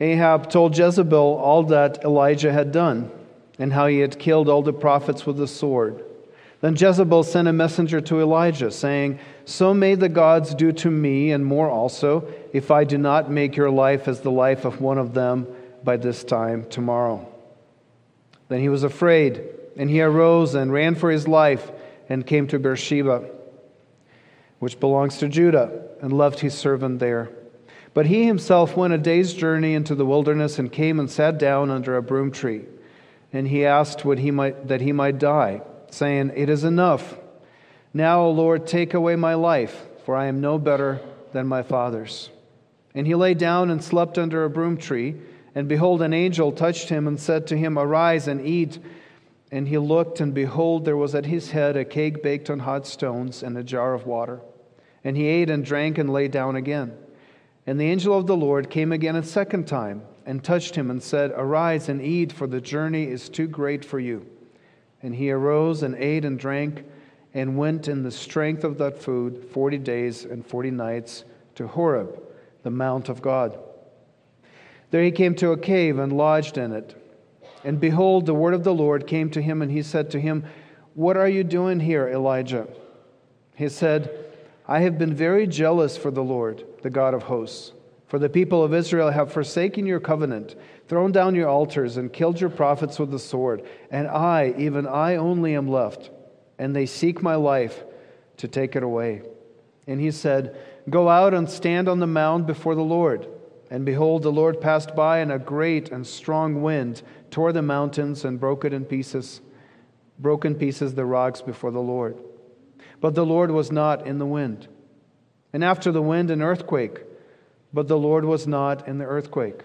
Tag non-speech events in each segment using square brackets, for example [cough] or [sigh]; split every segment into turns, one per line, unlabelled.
Ahab told Jezebel all that Elijah had done and how he had killed all the prophets with the sword. Then Jezebel sent a messenger to Elijah, saying, So may the gods do to me, and more also, if I do not make your life as the life of one of them by this time tomorrow. Then he was afraid, and he arose and ran for his life and came to Beersheba, which belongs to Judah, and left his servant there. But he himself went a day's journey into the wilderness and came and sat down under a broom tree. And he asked what he might, that he might die saying, It is enough. Now, O Lord, take away my life, for I am no better than my fathers. And he lay down and slept under a broom tree. And behold, an angel touched him and said to him, Arise and eat. And he looked, and behold, there was at his head a cake baked on hot stones and a jar of water. And he ate and drank and lay down again. And the angel of the Lord came again a second time and touched him and said, Arise and eat, for the journey is too great for you. And he arose and ate and drank and went in the strength of that food forty days and forty nights to Horeb, the mount of God. There he came to a cave and lodged in it. And behold, the word of the Lord came to him, and he said to him, What are you doing here, Elijah? He said, I have been very jealous for the Lord, the God of hosts. For the people of Israel have forsaken your covenant thrown down your altars, and killed your prophets with the sword. And I, even I only, am left, and they seek my life to take it away. And he said, Go out and stand on the mound before the Lord. And behold, the Lord passed by, and a great and strong wind tore the mountains and broke it in pieces, broke in pieces the rocks before the Lord. But the Lord was not in the wind. And after the wind, an earthquake, but the Lord was not in the earthquake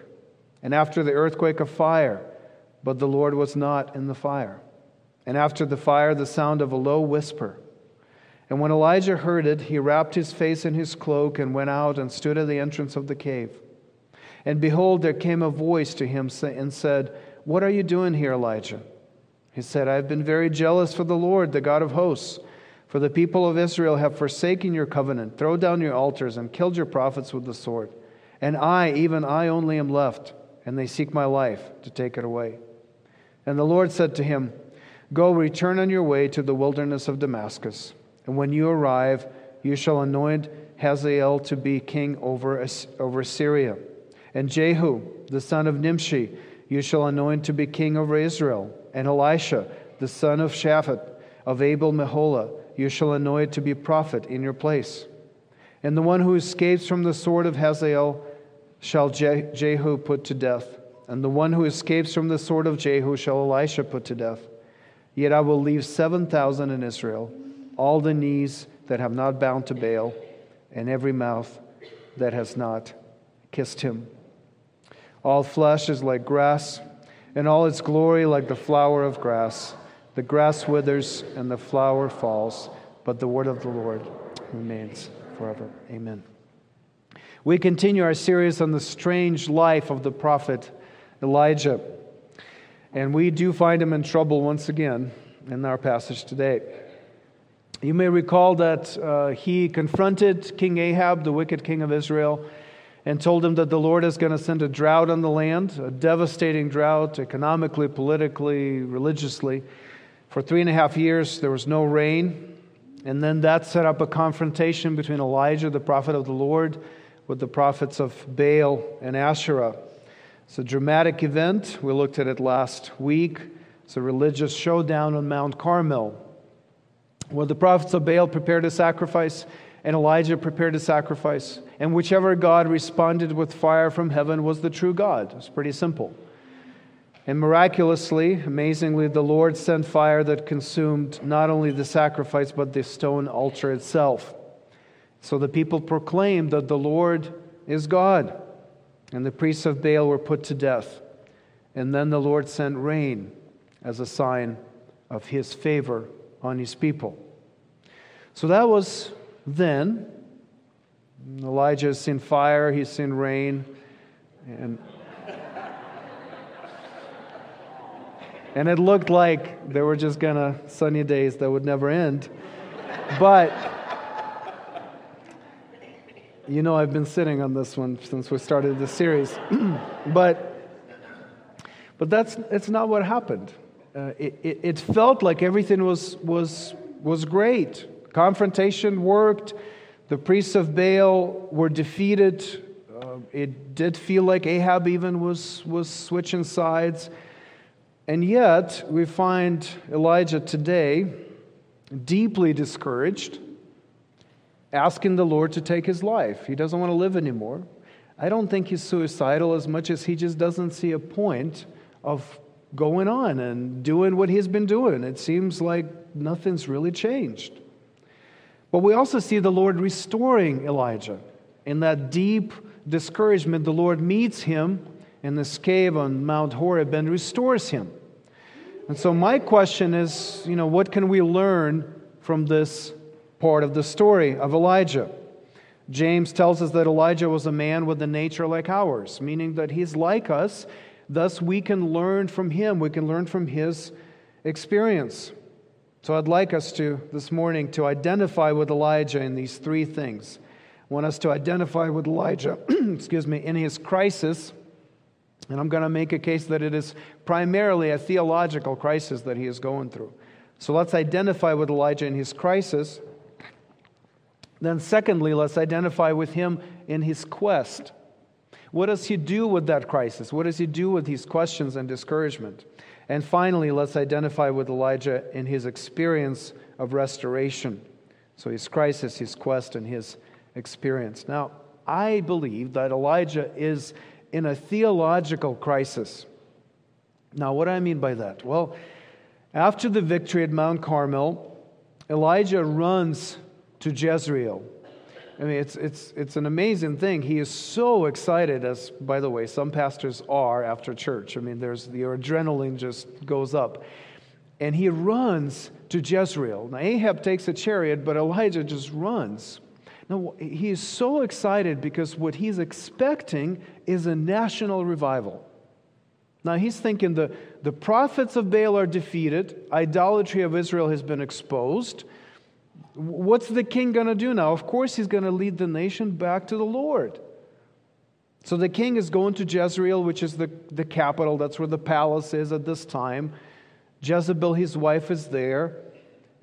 and after the earthquake, a fire, but the Lord was not in the fire. And after the fire, the sound of a low whisper. And when Elijah heard it, he wrapped his face in his cloak and went out and stood at the entrance of the cave. And behold, there came a voice to him and said, What are you doing here, Elijah? He said, I have been very jealous for the Lord, the God of hosts. For the people of Israel have forsaken your covenant, thrown down your altars, and killed your prophets with the sword. And I, even I only, am left and they seek my life to take it away. And the Lord said to him, Go, return on your way to the wilderness of Damascus, and when you arrive, you shall anoint Hazael to be king over, over Syria, and Jehu, the son of Nimshi, you shall anoint to be king over Israel, and Elisha, the son of Shaphat, of Abel Meholah, you shall anoint to be prophet in your place. And the one who escapes from the sword of Hazael shall Jehu put to death, and the one who escapes from the sword of Jehu shall Elisha put to death. Yet I will leave 7,000 in Israel, all the knees that have not bowed to Baal, and every mouth that has not kissed him. All flesh is like grass, and all its glory like the flower of grass. The grass withers and the flower falls, but the word of the Lord remains forever. Amen. We continue our series on the strange life of the prophet Elijah. And we do find him in trouble once again in our passage today. You may recall that uh, he confronted King Ahab, the wicked king of Israel, and told him that the Lord is going to send a drought on the land, a devastating drought, economically, politically, religiously. For three and a half years, there was no rain. And then that set up a confrontation between Elijah, the prophet of the Lord, with the prophets of Baal and Asherah. It's a dramatic event. We looked at it last week. It's a religious showdown on Mount Carmel where the prophets of Baal prepared a sacrifice and Elijah prepared a sacrifice. And whichever God responded with fire from heaven was the true God. It's pretty simple. And miraculously, amazingly, the Lord sent fire that consumed not only the sacrifice, but the stone altar itself. So the people proclaimed that the Lord is God. And the priests of Baal were put to death. And then the Lord sent rain as a sign of his favor on his people. So that was then. Elijah has seen fire, he's seen rain, and, and it looked like there were just gonna sunny days that would never end. But You know, I've been sitting on this one since we started the series. [clears throat] but, but that's it's not what happened. Uh, it, it, it felt like everything was, was, was great. Confrontation worked. The priests of Baal were defeated. Uh, it did feel like Ahab even was, was switching sides. And yet, we find Elijah today deeply discouraged asking the Lord to take his life. He doesn't want to live anymore. I don't think he's suicidal as much as he just doesn't see a point of going on and doing what he's been doing. It seems like nothing's really changed. But we also see the Lord restoring Elijah. In that deep discouragement, the Lord meets him in this cave on Mount Horeb and restores him. And so, my question is you know, what can we learn from this part of the story of Elijah. James tells us that Elijah was a man with a nature like ours, meaning that he's like us. Thus, we can learn from him. We can learn from his experience. So, I'd like us to, this morning, to identify with Elijah in these three things. I want us to identify with Elijah, [clears throat] excuse me, in his crisis. And I'm going to make a case that it is primarily a theological crisis that he is going through. So let's identify with Elijah in his crisis. Then, secondly, let's identify with him in his quest. What does he do with that crisis? What does he do with these questions and discouragement? And finally, let's identify with Elijah in his experience of restoration. So, his crisis, his quest, and his experience. Now, I believe that Elijah is in a theological crisis. Now, what do I mean by that? Well, after the victory at Mount Carmel, Elijah runs to Jezreel. I mean, it's, it's, it's an amazing thing. He is so excited, as, by the way, some pastors are after church. I mean, there's, your adrenaline just goes up. And he runs to Jezreel. Now, Ahab takes a chariot, but Elijah just runs. Now, he is so excited because what he's expecting is a national revival. Now, he's thinking the, the prophets of Baal are defeated, idolatry of Israel has been exposed. What's the king going to do now? Of course, he's going to lead the nation back to the Lord. So the king is going to Jezreel, which is the, the capital. That's where the palace is at this time. Jezebel, his wife, is there.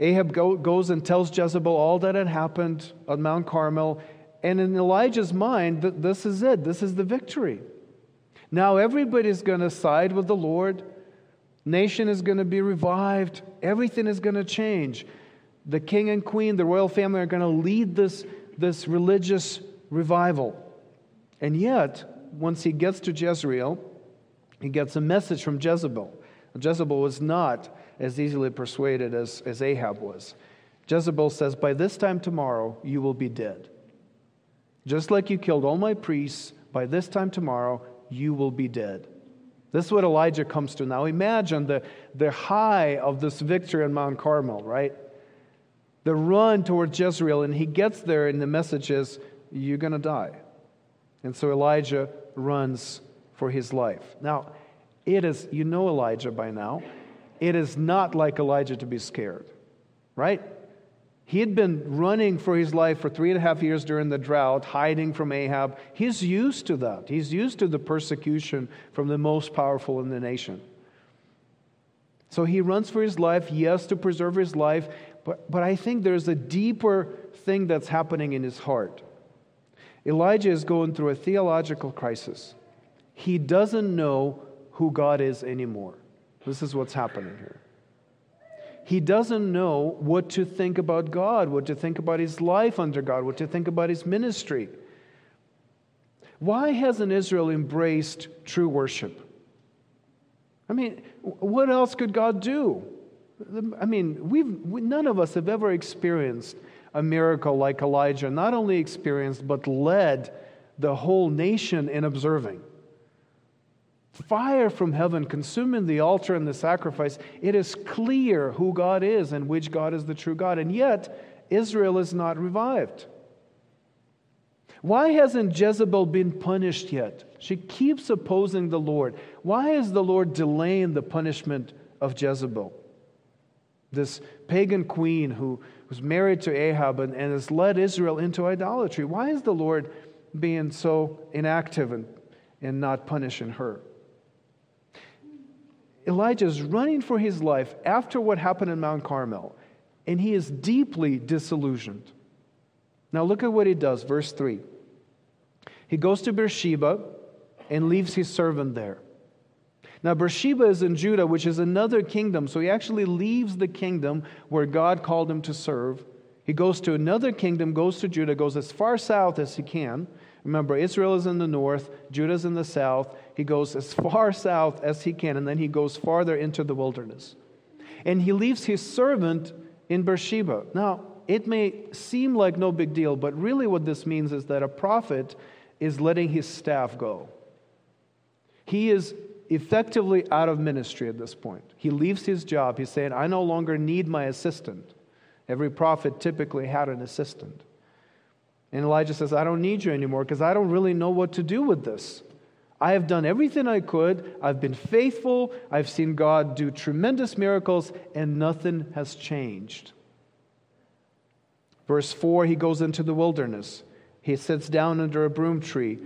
Ahab go, goes and tells Jezebel all that had happened on Mount Carmel. And in Elijah's mind, th- this is it. This is the victory. Now everybody's going to side with the Lord. Nation is going to be revived. Everything is going to change the king and queen, the royal family, are going to lead this, this religious revival. And yet, once he gets to Jezreel, he gets a message from Jezebel. Jezebel was not as easily persuaded as, as Ahab was. Jezebel says, By this time tomorrow, you will be dead. Just like you killed all my priests, by this time tomorrow, you will be dead. This is what Elijah comes to now. Imagine the, the high of this victory on Mount Carmel, right? the run towards Jezreel, and he gets there, and the message is, You're going to die. And so Elijah runs for his life. Now, it is, you know Elijah by now, it is not like Elijah to be scared, right? He had been running for his life for three and a half years during the drought, hiding from Ahab. He's used to that. He's used to the persecution from the most powerful in the nation. So he runs for his life, yes, to preserve his life, but, but I think there's a deeper thing that's happening in his heart. Elijah is going through a theological crisis. He doesn't know who God is anymore. This is what's happening here. He doesn't know what to think about God, what to think about his life under God, what to think about his ministry. Why hasn't Israel embraced true worship? I mean, what else could God do? I mean, we've, we, none of us have ever experienced a miracle like Elijah, not only experienced, but led the whole nation in observing. Fire from heaven consuming the altar and the sacrifice. It is clear who God is and which God is the true God. And yet, Israel is not revived. Why hasn't Jezebel been punished yet? She keeps opposing the Lord. Why is the Lord delaying the punishment of Jezebel? this pagan queen who, was married to Ahab and, and has led Israel into idolatry. Why is the Lord being so inactive and, and not punishing her? Elijah is running for his life after what happened in Mount Carmel, and he is deeply disillusioned. Now, look at what he does, verse 3. He goes to Beersheba and leaves his servant there. Now, Beersheba is in Judah, which is another kingdom. So he actually leaves the kingdom where God called him to serve. He goes to another kingdom, goes to Judah, goes as far south as he can. Remember, Israel is in the north, Judah's in the south. He goes as far south as he can, and then he goes farther into the wilderness. And he leaves his servant in Beersheba. Now, it may seem like no big deal, but really what this means is that a prophet is letting his staff go. He is effectively out of ministry at this point. He leaves his job. He's saying, I no longer need my assistant. Every prophet typically had an assistant. And Elijah says, I don't need you anymore because I don't really know what to do with this. I have done everything I could. I've been faithful. I've seen God do tremendous miracles, and nothing has changed. Verse 4 he goes into the wilderness. He sits down under a broom tree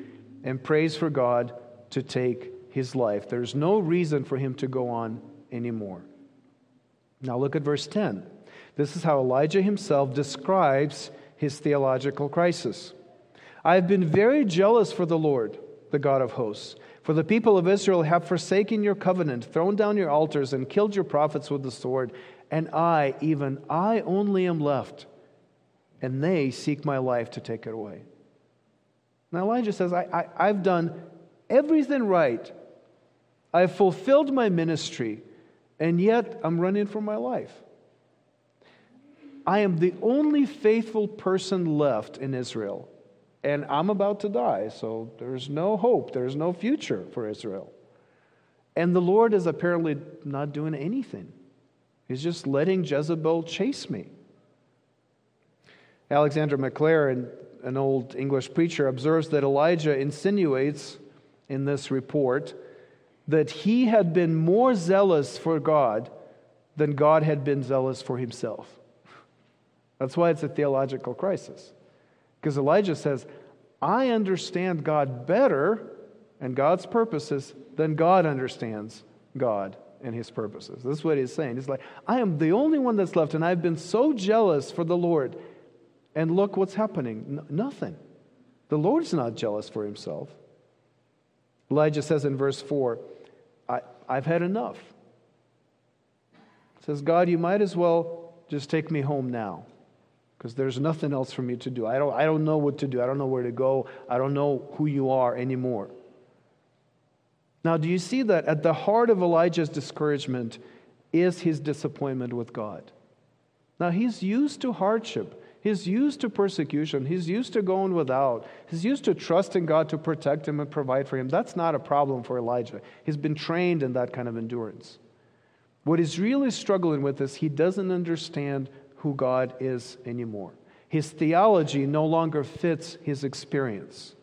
and prays for God to take his life. There's no reason for him to go on anymore. Now look at verse 10. This is how Elijah himself describes his theological crisis. I have been very jealous for the Lord, the God of hosts. For the people of Israel have forsaken your covenant, thrown down your altars, and killed your prophets with the sword. And I, even I only, am left, and they seek my life to take it away. Now Elijah says, I, I, have done everything right I've fulfilled my ministry, and yet I'm running for my life. I am the only faithful person left in Israel, and I'm about to die, so there's no hope, there's no future for Israel. And the Lord is apparently not doing anything, He's just letting Jezebel chase me. Alexander Maclaren, an old English preacher, observes that Elijah insinuates in this report that he had been more zealous for God than God had been zealous for himself. [laughs] That's why it's a theological crisis. Because Elijah says, I understand God better and God's purposes than God understands God and his purposes. This is what he's saying. He's like, I am the only one that's left, and I've been so jealous for the Lord. And look what's happening N- nothing. The Lord's not jealous for himself. Elijah says in verse 4, I, I've had enough. Says, God, you might as well just take me home now because there's nothing else for me to do. I don't, I don't know what to do. I don't know where to go. I don't know who you are anymore. Now, do you see that at the heart of Elijah's discouragement is his disappointment with God? Now, he's used to hardship. He's used to persecution. He's used to going without. He's used to trusting God to protect him and provide for him. That's not a problem for Elijah. He's been trained in that kind of endurance. What he's really struggling with is he doesn't understand who God is anymore. His theology no longer fits his experience.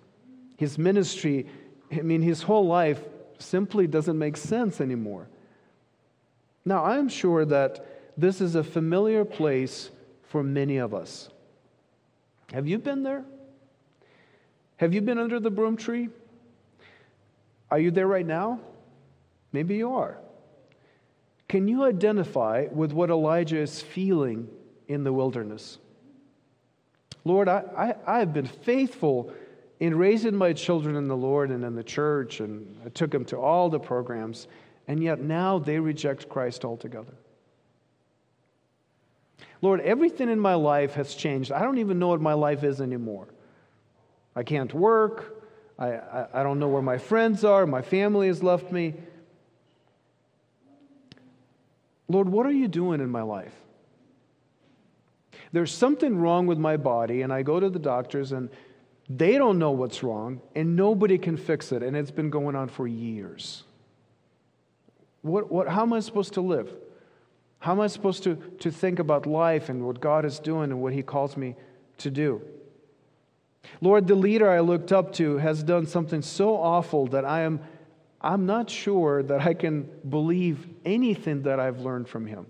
His ministry, I mean, his whole life simply doesn't make sense anymore. Now, I'm sure that this is a familiar place for many of us. Have you been there? Have you been under the broom tree? Are you there right now? Maybe you are. Can you identify with what Elijah is feeling in the wilderness? Lord, I, I, I have been faithful in raising my children in the Lord and in the church, and I took them to all the programs, and yet now they reject Christ altogether. Lord, everything in my life has changed. I don't even know what my life is anymore. I can't work. I, I, I, don't know where my friends are. My family has left me. Lord, what are you doing in my life? There's something wrong with my body, and I go to the doctors, and they don't know what's wrong, and nobody can fix it, and it's been going on for years. What, what, how am I supposed to live? How am I supposed to, to think about life and what God is doing and what He calls me to do? Lord, the leader I looked up to has done something so awful that I am I'm not sure that I can believe anything that I've learned from him.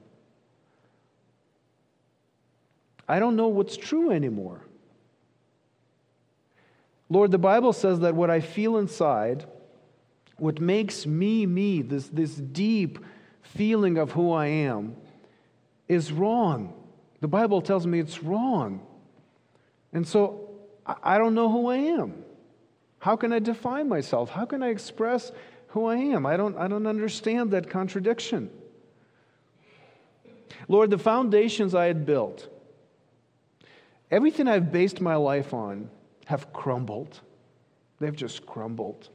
I don't know what's true anymore. Lord, the Bible says that what I feel inside, what makes me me, this, this deep feeling of who I am, is wrong. The Bible tells me it's wrong. And so I don't know who I am. How can I define myself? How can I express who I am? I don't, I don't understand that contradiction. Lord, the foundations I had built, everything I've based my life on, have crumbled. They've just crumbled.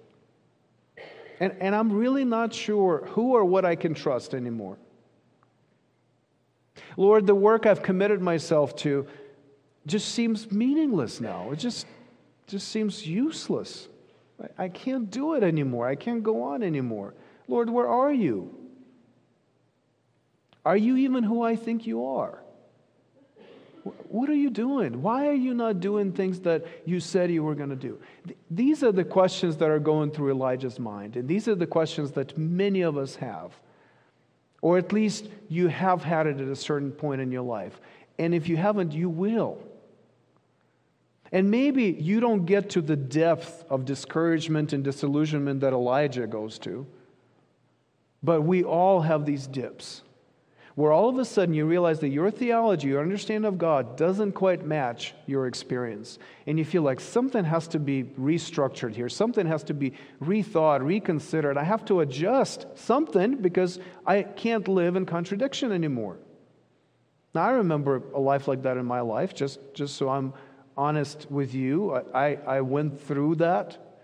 And, and I'm really not sure who or what I can trust anymore. Lord, the work I've committed myself to just seems meaningless now. It just, just seems useless. I, I can't do it anymore. I can't go on anymore. Lord, where are you? Are you even who I think you are? What are you doing? Why are you not doing things that you said you were going to do? These are the questions that are going through Elijah's mind, and these are the questions that many of us have. Or at least you have had it at a certain point in your life. And if you haven't, you will. And maybe you don't get to the depth of discouragement and disillusionment that Elijah goes to, but we all have these dips where all of a sudden you realize that your theology, your understanding of God, doesn't quite match your experience. And you feel like something has to be restructured here, something has to be rethought, reconsidered. I have to adjust something because I can't live in contradiction anymore. Now, I remember a life like that in my life, just, just so I'm honest with you. I, I went through that.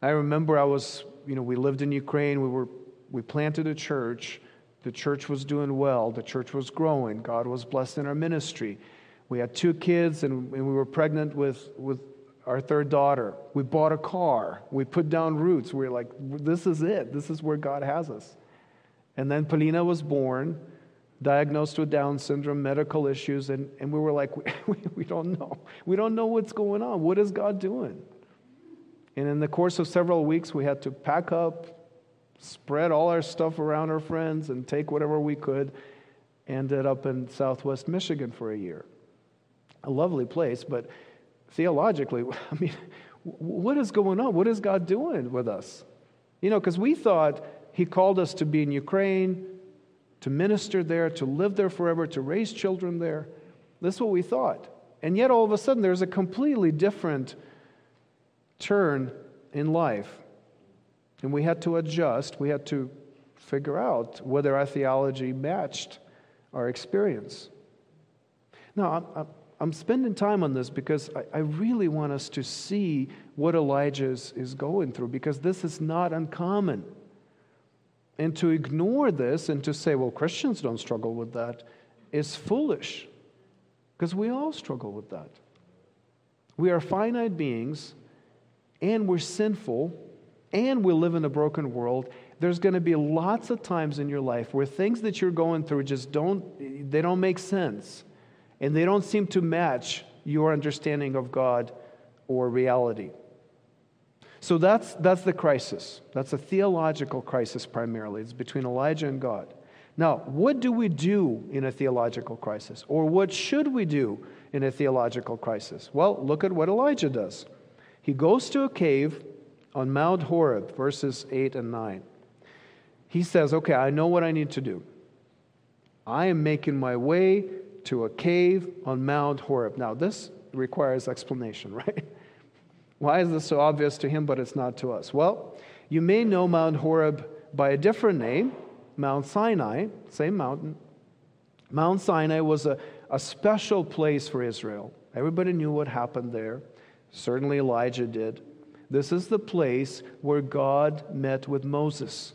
I remember I was, you know, we lived in Ukraine, we, were, we planted a church. The church was doing well, the church was growing, God was blessing our ministry. We had two kids, and, and we were pregnant with, with our third daughter. We bought a car. We put down roots. We were like, this is it. This is where God has us. And then Polina was born, diagnosed with Down syndrome, medical issues, and, and we were like, [laughs] we, we don't know. We don't know what's going on. What is God doing? And in the course of several weeks, we had to pack up, spread all our stuff around our friends and take whatever we could. Ended up in southwest Michigan for a year. A lovely place, but theologically, [laughs] I mean, what is going on? What is God doing with us? You know, because we thought He called us to be in Ukraine, to minister there, to live there forever, to raise children there. That's what we thought. And yet, all of a sudden, there's a completely different turn in life. And we had to adjust, we had to figure out whether our theology matched our experience. Now, I'm, spending time on this because I, I really want us to see what Elijah is, is going through because this is not uncommon. And to ignore this and to say, well, Christians don't struggle with that is foolish because we all struggle with that. We are finite beings and we're sinful and we live in a broken world, there's going to be lots of times in your life where things that you're going through just don't they don't make sense and they don't seem to match your understanding of God or reality. So that's that's the crisis. That's a theological crisis primarily. It's between Elijah and God. Now, what do we do in a theological crisis? Or what should we do in a theological crisis? Well, look at what Elijah does. He goes to a cave on Mount Horeb, verses 8 and 9. He says, Okay, I know what I need to do. I am making my way to a cave on Mount Horeb. Now, this requires explanation, [laughs] right? Why is this so obvious to him, but it's not to us? Well, you may know Mount Horeb by a different name, Mount Sinai, same mountain. Mount Sinai was a, a special place for Israel. Everybody knew what happened there. Certainly Elijah did. This is the place where God met with Moses.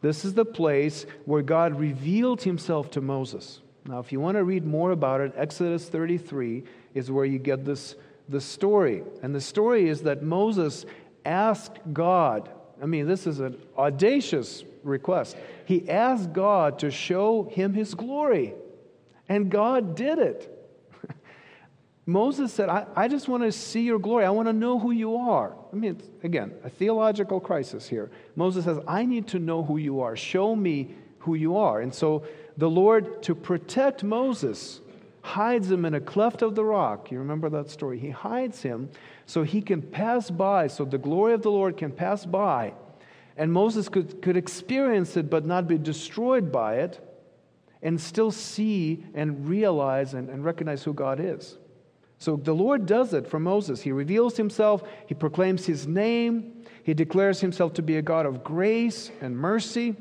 This is the place where God revealed himself to Moses. Now, if you want to read more about it, Exodus 33 is where you get this, this story. And the story is that Moses asked God, I mean, this is an audacious request. He asked God to show him his glory, and God did it. Moses said, I, I just want to see your glory. I want to know who you are. I mean, again, a theological crisis here. Moses says, I need to know who you are. Show me who you are. And so the Lord, to protect Moses, hides him in a cleft of the rock. You remember that story? He hides him so he can pass by, so the glory of the Lord can pass by. And Moses could, could experience it but not be destroyed by it and still see and realize and, and recognize who God is. So the Lord does it for Moses. He reveals himself, he proclaims his name, he declares himself to be a God of grace and mercy.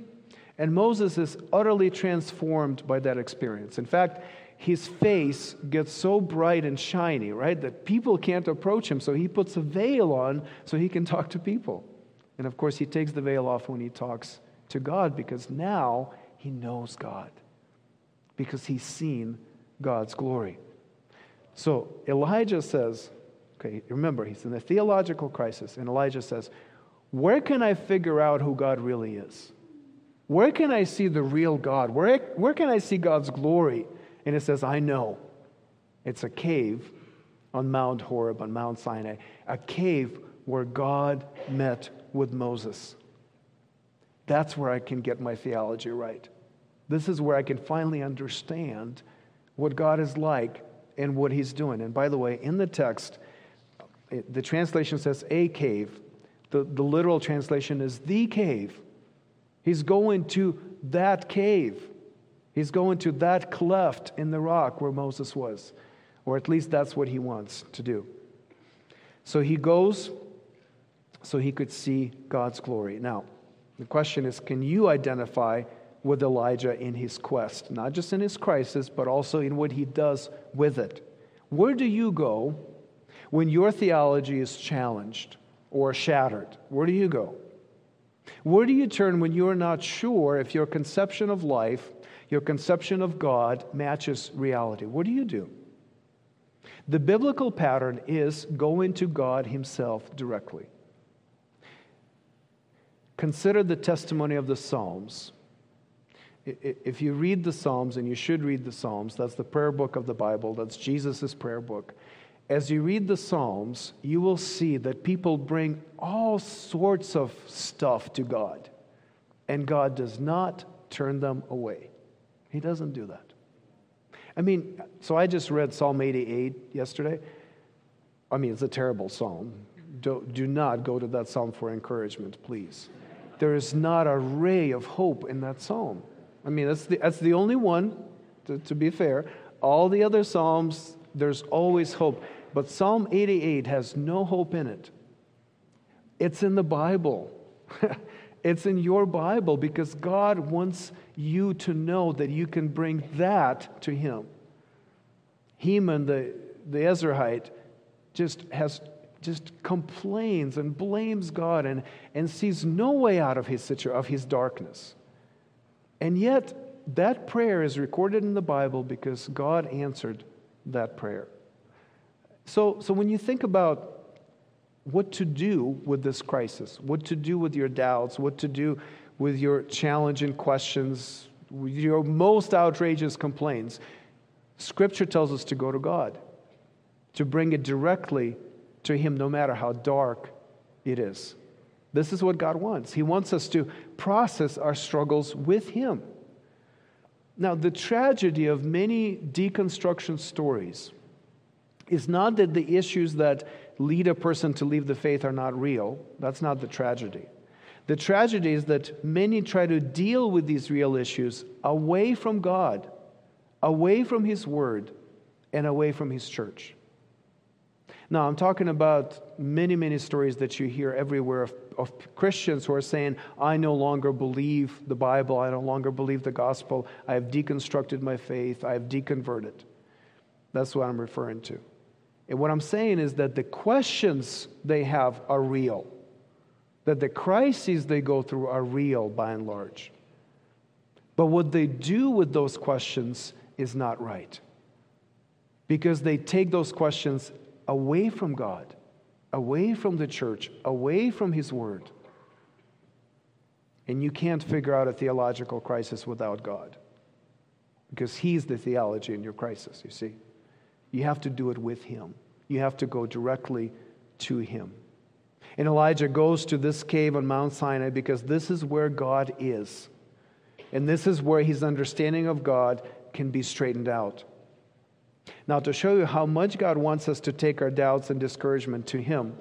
And Moses is utterly transformed by that experience. In fact, his face gets so bright and shiny, right, that people can't approach him. So he puts a veil on so he can [laughs] talk to people. And of course, he takes the veil off when he talks to God because now he knows God, because he's seen God's glory. So Elijah says, okay, remember, he's in a theological crisis, and Elijah says, Where can I figure out who God really is? Where can I see the real God? Where, where can I see God's glory? And it says, I know. It's a cave on Mount Horeb, on Mount Sinai, a cave where God met with Moses. That's where I can get my theology right. This is where I can finally understand what God is like and what he's doing. And by the way, in the text, the translation says a cave. The, the literal translation is the cave. He's going to that cave. He's going to that cleft in the rock where Moses was. Or at least that's what he wants to do. So he goes so he could see God's glory. Now, the question is can you identify with Elijah in his quest, not just in his crisis, but also in what he does with it. Where do you go when your theology is challenged or shattered? Where do you go? Where do you turn when you're not sure if your conception of life, your conception of God matches reality? What do you do? The biblical pattern is going to God Himself directly. Consider the testimony of the Psalms if you read the Psalms, and you should read the Psalms, that's the prayer book of the Bible, that's Jesus' prayer book. As you read the Psalms, you will see that people bring all sorts of stuff to God, and God does not turn them away. He doesn't do that. I mean, so I just read Psalm 88 yesterday. I mean, it's a terrible psalm. Do, do not go to that psalm for encouragement, please. There is not a ray of hope in that psalm. I mean, that's the, that's the only one, to, to be fair. All the other Psalms, there's always hope. But Psalm 88 has no hope in it. It's in the Bible. [laughs] it's in your Bible because God wants you to know that you can bring that to Him. Heman, the, the Ezrahite, just has just complains and blames God and, and sees no way out of his, situ- of his darkness. And yet, that prayer is recorded in the Bible because God answered that prayer. So, so when you think about what to do with this crisis, what to do with your doubts, what to do with your challenging questions, with your most outrageous complaints, Scripture tells us to go to God, to bring it directly to Him, no matter how dark it is. This is what God wants. He wants us to process our struggles with Him. Now, the tragedy of many deconstruction stories is not that the issues that lead a person to leave the faith are not real. That's not the tragedy. The tragedy is that many try to deal with these real issues away from God, away from His Word, and away from His church. Now, I'm talking about many, many stories that you hear everywhere of, of, Christians who are saying, I no longer believe the Bible, I no longer believe the gospel, I have deconstructed my faith, I have deconverted. That's what I'm referring to. And what I'm saying is that the questions they have are real, that the crises they go through are real by and large. But what they do with those questions is not right. Because they take those questions away from God, away from the church, away from His Word. And you can't figure out a theological crisis without God because He's the theology in your crisis, you see. You have to do it with Him, you have to go directly to Him. And Elijah goes to this cave on Mount Sinai because this is where God is. And this is where his understanding of God can be straightened out. Now, to show you how much God wants us to take our doubts and discouragement to Him,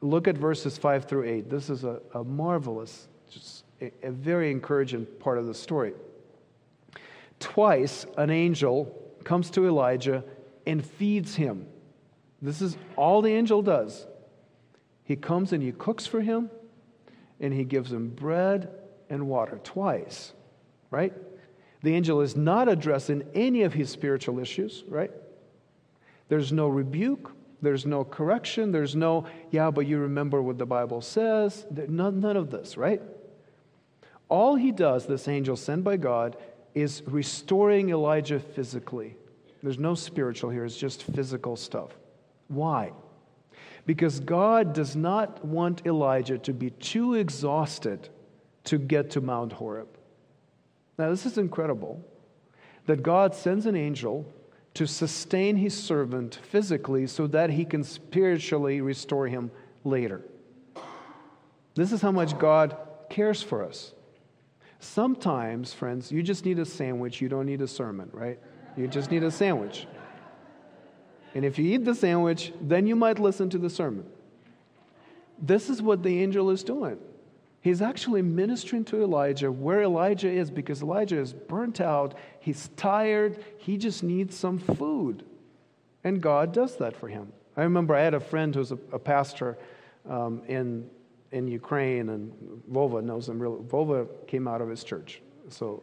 look at verses 5 through 8. This is a, a marvelous, just a, a very encouraging part of the story. Twice, an angel comes to Elijah and feeds him. This is all the angel does. He comes and he cooks for him, and he gives him bread and water twice, right? The angel is not addressing any of his spiritual issues, right? There's no rebuke, there's no correction, there's no, yeah, but you remember what the Bible says. None, none of this, right? All he does, this angel sent by God, is restoring Elijah physically. There's no spiritual here, it's just physical stuff. Why? Because God does not want Elijah to be too exhausted to get to Mount Horeb. Now, this is incredible that God sends an angel to sustain his servant physically so that he can spiritually restore him later. This is how much God cares for us. Sometimes, friends, you just need a sandwich, you don't need a sermon, right? You just need a sandwich. And if you eat the sandwich, then you might listen to the sermon. This is what the angel is doing. He's actually ministering to Elijah where Elijah is because Elijah is burnt out, he's tired, he just needs some food. And God does that for him. I remember I had a friend who's a, a pastor um, in, in Ukraine, and Vova knows him really. Vova came out of his church. So,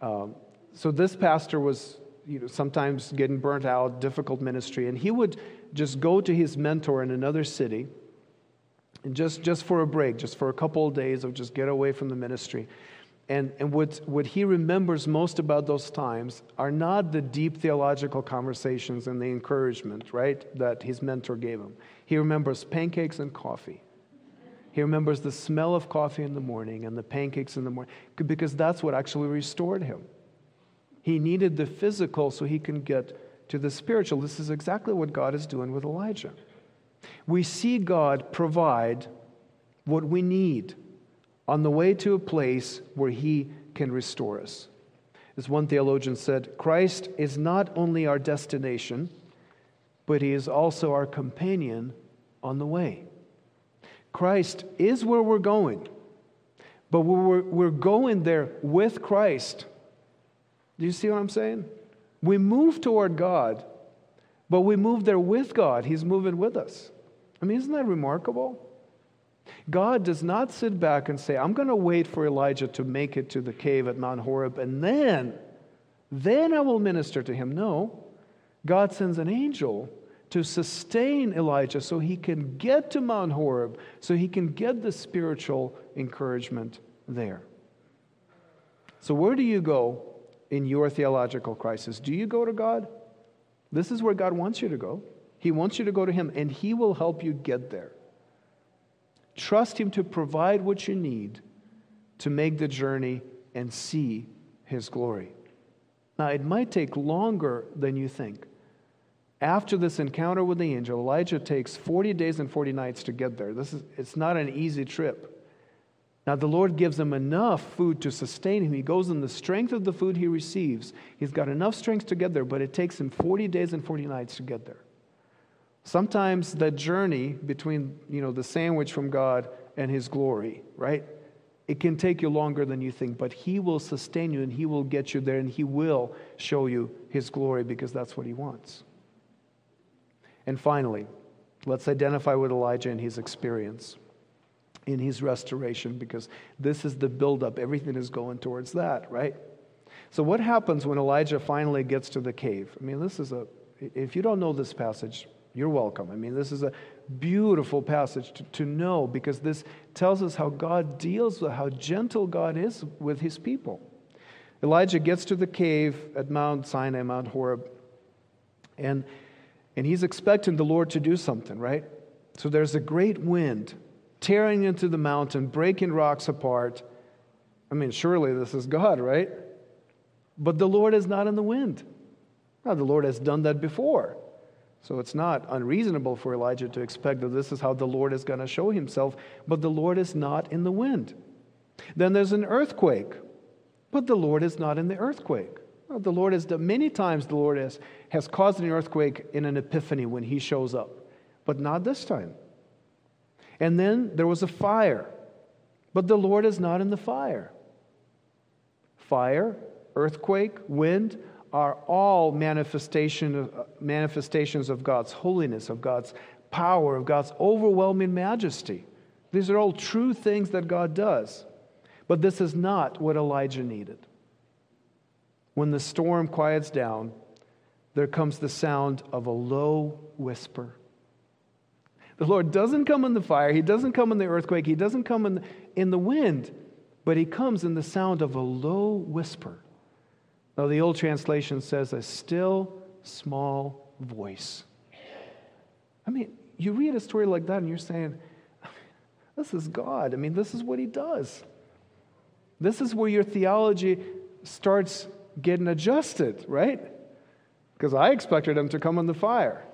um, so this pastor was you know, sometimes getting burnt out, difficult ministry, and he would just go to his mentor in another city and just, just for a break, just for a couple of days of just get away from the ministry. And, and what, what he remembers most about those times are not the deep theological conversations and the encouragement, right, that his mentor gave him. He remembers pancakes and coffee. He remembers the smell of coffee in the morning and the pancakes in the morning because that's what actually restored him. He needed the physical so he can get to the spiritual. This is exactly what God is doing with Elijah. We see God provide what we need on the way to a place where He can restore us. As one theologian said, Christ is not only our destination, but He is also our companion on the way. Christ is where we're going, but we're, we're going there with Christ. Do you see what I'm saying? We move toward God, but we move there with God. He's moving with us. I mean, isn't that remarkable? God does not sit back and say, I'm going to wait for Elijah to make it to the cave at Mount Horeb and then, then I will minister to him. No. God sends an angel to sustain Elijah so he can get to Mount Horeb, so he can get the spiritual encouragement there. So, where do you go in your theological crisis? Do you go to God? This is where God wants you to go. He wants you to go to Him, and He will help you get there. Trust Him to provide what you need to make the journey and see His glory. Now, it might take longer than you think. After this encounter with the angel, Elijah takes 40 days and 40 nights to get there. This is, it's not an easy trip. Now, the Lord gives him enough food to sustain him. He goes in the strength of the food he receives. He's got enough strength to get there, but it takes him 40 days and 40 nights to get there. Sometimes that journey between, you know, the sandwich from God and his glory, right? It can take you longer than you think, but he will sustain you and he will get you there and he will show you his glory because that's what he wants. And finally, let's identify with Elijah and his experience in his restoration because this is the buildup. Everything is going towards that, right? So, what happens when Elijah finally gets to the cave? I mean, this is a, if you don't know this passage, you're welcome. I mean, this is a beautiful passage to, to know because this tells us how God deals with, how gentle God is with his people. Elijah gets to the cave at Mount Sinai, Mount Horeb, and, and he's expecting the Lord to do something, right? So there's a great wind tearing into the mountain, breaking rocks apart. I mean, surely this is God, right? But the Lord is not in the wind. Now, the Lord has done that before. So it's not unreasonable for Elijah to expect that this is how the Lord is going to show himself, but the Lord is not in the wind. Then there's an earthquake, but the Lord is not in the earthquake. Well, the Lord has done many times the Lord has, has caused an earthquake in an epiphany when he shows up, but not this time. And then there was a fire, but the Lord is not in the fire. Fire, earthquake, wind are all manifestation of, uh, manifestations of God's holiness, of God's power, of God's overwhelming majesty. These are all true things that God does. But this is not what Elijah needed. When the storm quiets down, there comes the sound of a low whisper. The Lord doesn't come in the fire, He doesn't come in the earthquake, He doesn't come in the, in the wind, but He comes in the sound of a low whisper. Now, the old translation says, a still small voice. I mean, you read a story like that and you're saying, [laughs] this is God. I mean, this is what He does. This is where your theology starts getting adjusted, right? Because I expected him to come in the fire.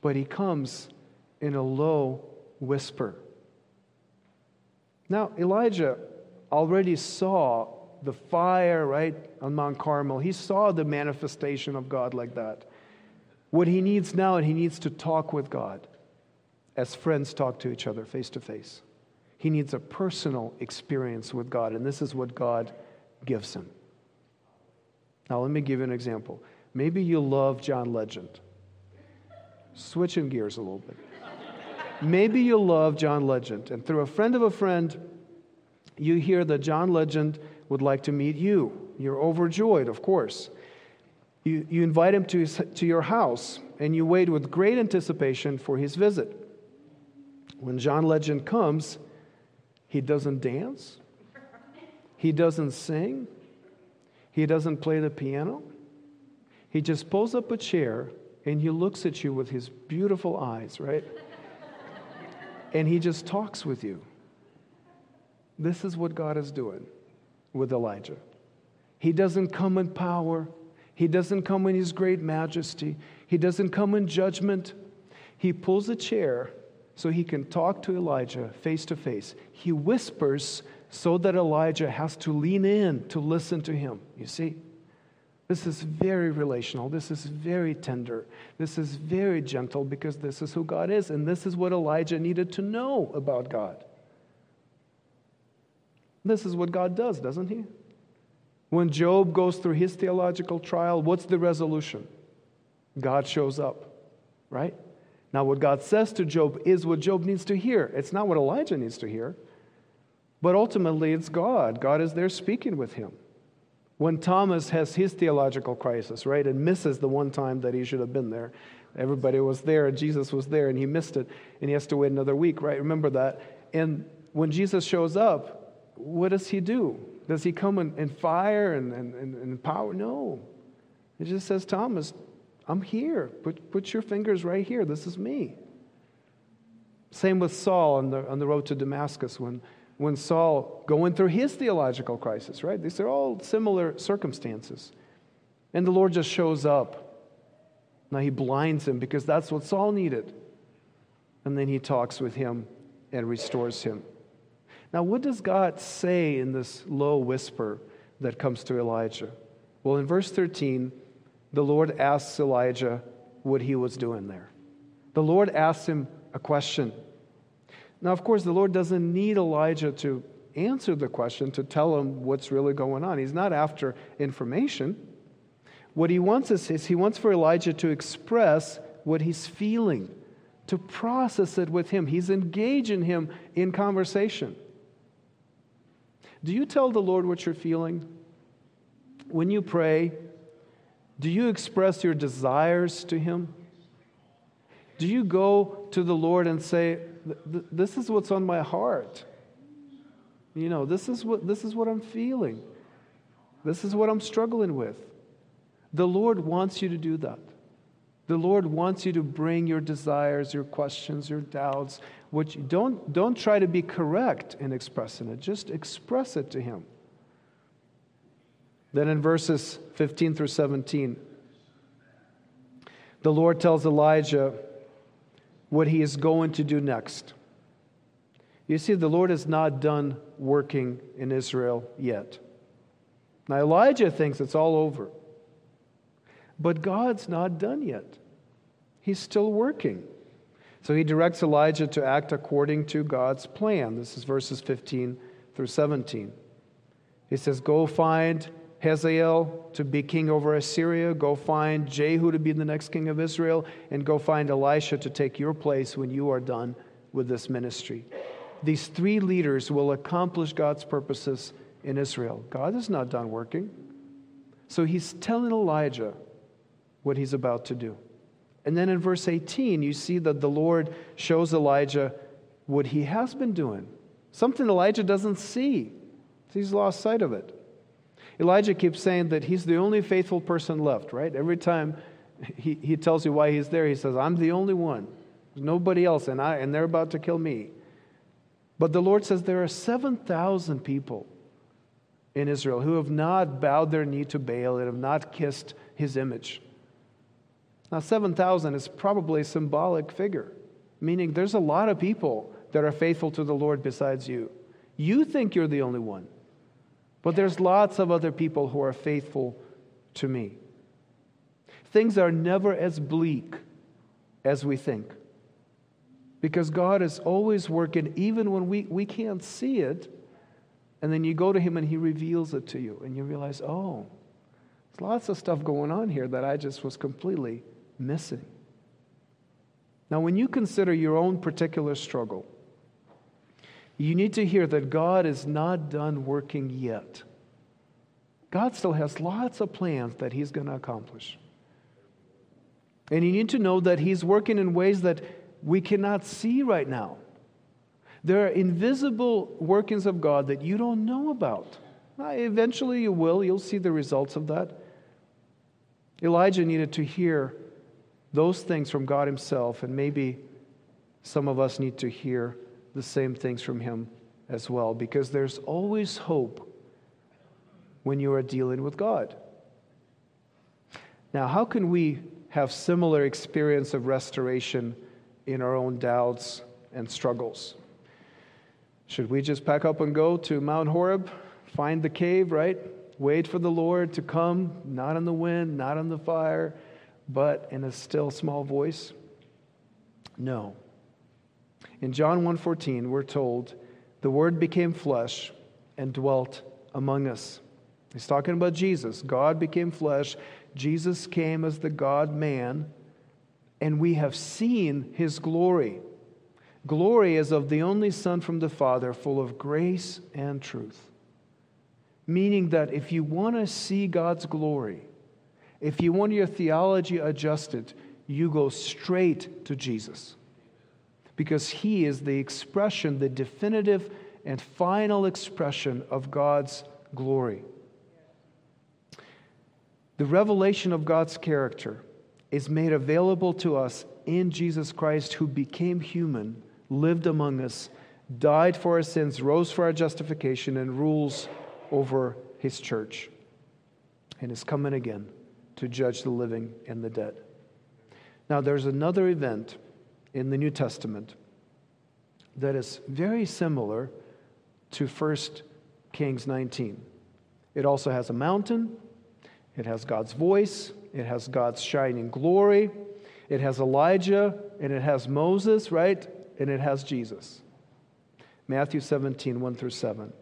But he comes in a low whisper. Now, Elijah already saw the fire, right, on Mount Carmel. He saw the manifestation of God like that. What he needs now, and he needs to talk with God as friends talk to each other face to face. He needs a personal experience with God, and this is what God gives him. Now, let me give you an example. Maybe you love John Legend. Switching gears a little bit. Maybe you'll love John Legend, and through a friend of a friend, you hear that John Legend would like to meet you. You're overjoyed, of course. You, you invite him to, his, to your house, and you wait with great anticipation for his visit. When John Legend comes, he doesn't dance, he doesn't sing, he doesn't play the piano. He just pulls up a chair and he looks at you with his beautiful eyes, right? And he just talks with you. This is what God is doing with Elijah. He doesn't come in power, he doesn't come in his great majesty, he doesn't come in judgment. He pulls a chair so he can talk to Elijah face to face. He whispers so that Elijah has to lean in to listen to him. You see? This is very relational. This is very tender. This is very gentle because this is who God is. And this is what Elijah needed to know about God. This is what God does, doesn't he? When Job goes through his theological trial, what's the resolution? God shows up, right? Now, what God says to Job is what Job needs to hear. It's not what Elijah needs to hear. But ultimately, it's God. God is there speaking with him. When Thomas has his theological crisis, right, and misses the one time that he should have been there, everybody was there, Jesus was there, and he missed it, and he has to wait another week, right? Remember that. And when Jesus shows up, what does he do? Does he come in, in fire and, and, and power? No. He just says, Thomas, I'm here. Put, put your fingers right here. This is me. Same with Saul on the, on the road to Damascus when when Saul going through his theological crisis, right? These are all similar circumstances. And the Lord just shows up. Now he blinds him because that's what Saul needed. And then he talks with him and restores him. Now, what does God say in this low whisper that comes to Elijah? Well, in verse 13, the Lord asks Elijah what he was doing there. The Lord asks him a question. Now, of course, the Lord doesn't need Elijah to answer the question to tell him what's really going on. He's not after information. What he wants is, is he wants for Elijah to express what he's feeling, to process it with him. He's engaging him in conversation. Do you tell the Lord what you're feeling? When you pray, do you express your desires to him? Do you go to the Lord and say, this is what's on my heart. You know, this is what this is what I'm feeling. This is what I'm struggling with. The Lord wants you to do that. The Lord wants you to bring your desires, your questions, your doubts. Which don't don't try to be correct in expressing it. Just express it to Him. Then in verses 15 through 17, the Lord tells Elijah what he is going to do next. You see, the Lord is not done working in Israel yet. Now, Elijah thinks it's all over. But God's not done yet, He's still working. So he directs Elijah to act according to God's plan. This is verses 15 through 17. He says, Go find Hazael to be king over Assyria. Go find Jehu to be the next king of Israel. And go find Elisha to take your place when you are done with this ministry. These three leaders will accomplish God's purposes in Israel. God is not done working. So he's telling Elijah what he's about to do. And then in verse 18, you see that the Lord shows Elijah what he has been doing, something Elijah doesn't see. He's lost sight of it. Elijah keeps saying that he's the only faithful person left, right? Every time he, he tells you why he's there, he says, I'm the only one. There's nobody else, and, I, and they're about to kill me. But the Lord says there are 7,000 people in Israel who have not bowed their knee to Baal and have not kissed his image. Now, 7,000 is probably a symbolic figure, meaning there's a lot of people that are faithful to the Lord besides you. You think you're the only one, but there's lots of other people who are faithful to me. Things are never as bleak as we think because God is always working, even when we, we can't see it. And then you go to Him and He reveals it to you, and you realize, oh, there's lots of stuff going on here that I just was completely missing. Now, when you consider your own particular struggle, you need to hear that God is not done working yet. God still has lots of plans that He's going to accomplish. And you need to know that He's working in ways that we cannot see right now. There are invisible workings of God that you don't know about. Uh, eventually, you will. You'll see the results of that. Elijah needed to hear those things from God Himself, and maybe some of us need to hear the same things from Him as well, because there's always hope when you are dealing with God. Now, how can we have similar experience of restoration in our own doubts and struggles? Should we just pack up and go to Mount Horeb, find the cave, right? Wait for the Lord to come, not in the wind, not in the fire, but in a still small voice? No. In John 1:14 we're told the word became flesh and dwelt among us. He's talking about Jesus. God became flesh. Jesus came as the God man, and we have seen his glory. Glory is of the only Son from the Father, full of grace and truth. Meaning that if you want to see God's glory, if you want your theology adjusted, you go straight to Jesus. Because he is the expression, the definitive and final expression of God's glory. The revelation of God's character is made available to us in Jesus Christ, who became human, lived among us, died for our sins, rose for our justification, and rules over his church, and is coming again to judge the living and the dead. Now, there's another event in the New Testament that is very similar to 1 Kings 19. It also has a mountain, it has God's voice, it has God's shining glory, it has Elijah, and it has Moses, right? And it has Jesus. Matthew 17, 1 through 7.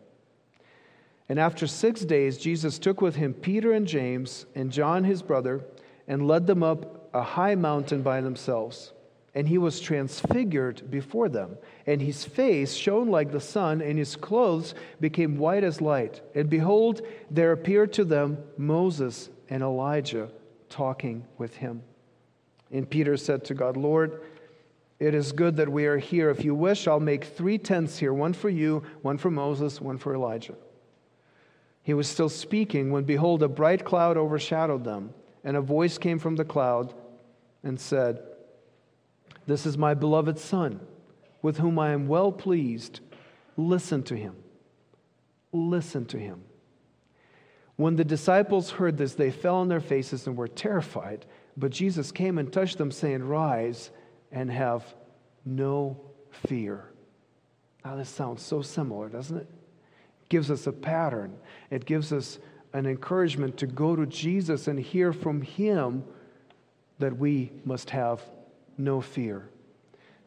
And after six days, Jesus took with him Peter and James and John his brother and led them up a high mountain by themselves. And he was transfigured before them, and his face shone like the sun, and his clothes became white as light. And behold, there appeared to them Moses and Elijah talking with him. And Peter said to God, Lord, it is good that we are here. If you wish, I'll make three tents here one for you, one for Moses, one for Elijah. He was still speaking when, behold, a bright cloud overshadowed them, and a voice came from the cloud and said, This is my beloved Son, with whom I am well pleased. Listen to him. Listen to him. When the disciples heard this, they fell on their faces and were terrified. But Jesus came and touched them, saying, Rise and have no fear. Now, this sounds so similar, doesn't it? gives us a pattern, it gives us an encouragement to go to Jesus and hear from Him that we must have no fear.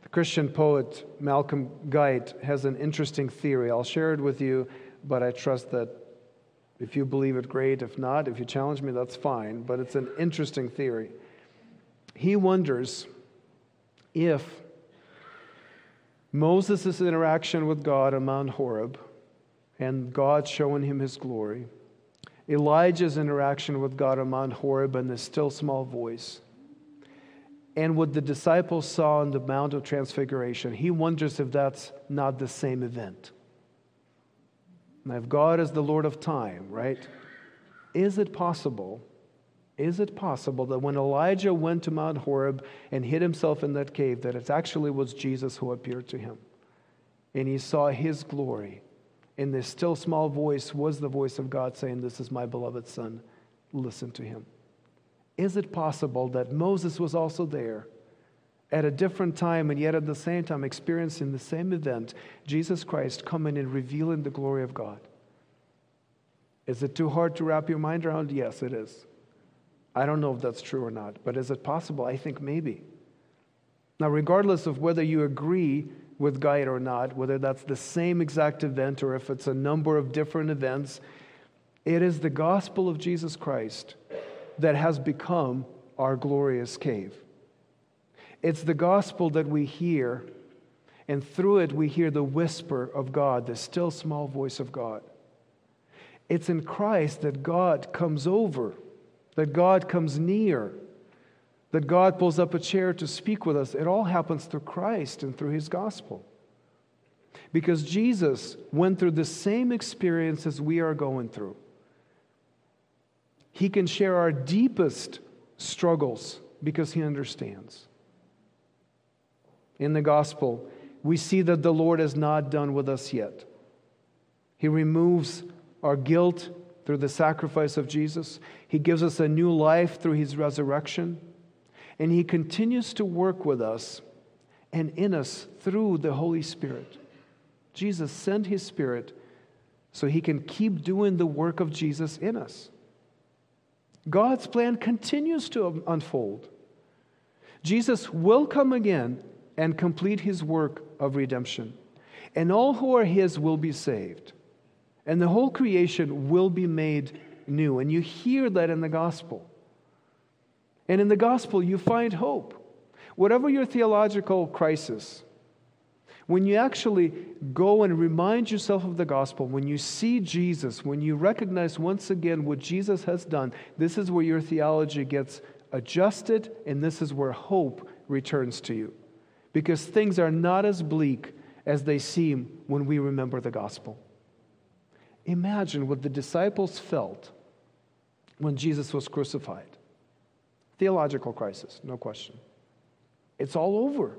The Christian poet Malcolm Guite has an interesting theory. I'll share it with you, but I trust that if you believe it, great. If not, if you challenge me, that's fine. But it's an interesting theory. He wonders if Moses' interaction with God on Mount Horeb and God showing him his glory, Elijah's interaction with God on Mount Horeb and the still small voice, and what the disciples saw on the Mount of Transfiguration, he wonders if that's not the same event. Now, if God is the Lord of time, right? Is it possible? Is it possible that when Elijah went to Mount Horeb and hid himself in that cave, that it actually was Jesus who appeared to him? And he saw his glory. And this still small voice was the voice of God saying, This is my beloved Son, listen to him. Is it possible that Moses was also there at a different time and yet at the same time experiencing the same event, Jesus Christ coming and revealing the glory of God? Is it too hard to wrap your mind around? Yes, it is. I don't know if that's true or not, but is it possible? I think maybe. Now, regardless of whether you agree with Guite or not, whether that's the same exact event or if it's a number of different events, it is the gospel of Jesus Christ that has become our glorious cave. It's the gospel that we hear, and through it we hear the whisper of God, the still small voice of God. It's in Christ that God comes over, that God comes near, that God pulls up a chair to speak with us. It all happens through Christ and through his gospel. Because Jesus went through the same experience as we are going through. He can share our deepest struggles because he understands. In the gospel, we see that the Lord is not done with us yet. He removes our guilt through the sacrifice of Jesus, He gives us a new life through His resurrection, and He continues to work with us and in us through the Holy Spirit. Jesus sent His Spirit so He can keep doing the work of Jesus in us. God's plan continues to unfold. Jesus will come again and complete his work of redemption, and all who are his will be saved, and the whole creation will be made new. And you hear that in the gospel. And in the gospel, you find hope. Whatever your theological crisis, when you actually go and remind yourself of the gospel, when you see Jesus, when you recognize once again what Jesus has done, this is where your theology gets adjusted and this is where hope returns to you. Because things are not as bleak as they seem when we remember the gospel. Imagine what the disciples felt when Jesus was crucified. Theological crisis, no question. It's all over.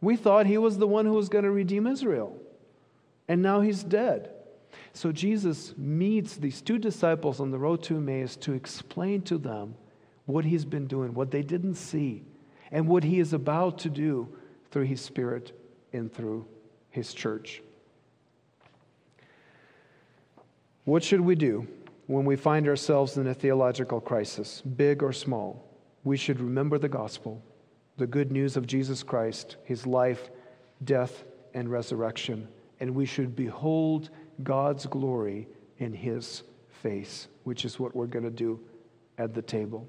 We thought he was the one who was going to redeem Israel, and now he's dead. So Jesus meets these two disciples on the road to Emmaus to explain to them what he's been doing, what they didn't see, and what he is about to do through his Spirit and through his church. What should we do when we find ourselves in a theological crisis, big or small? We should remember the gospel the good news of Jesus Christ, his life, death, and resurrection, and we should behold God's glory in his face, which is what we're going to do at the table.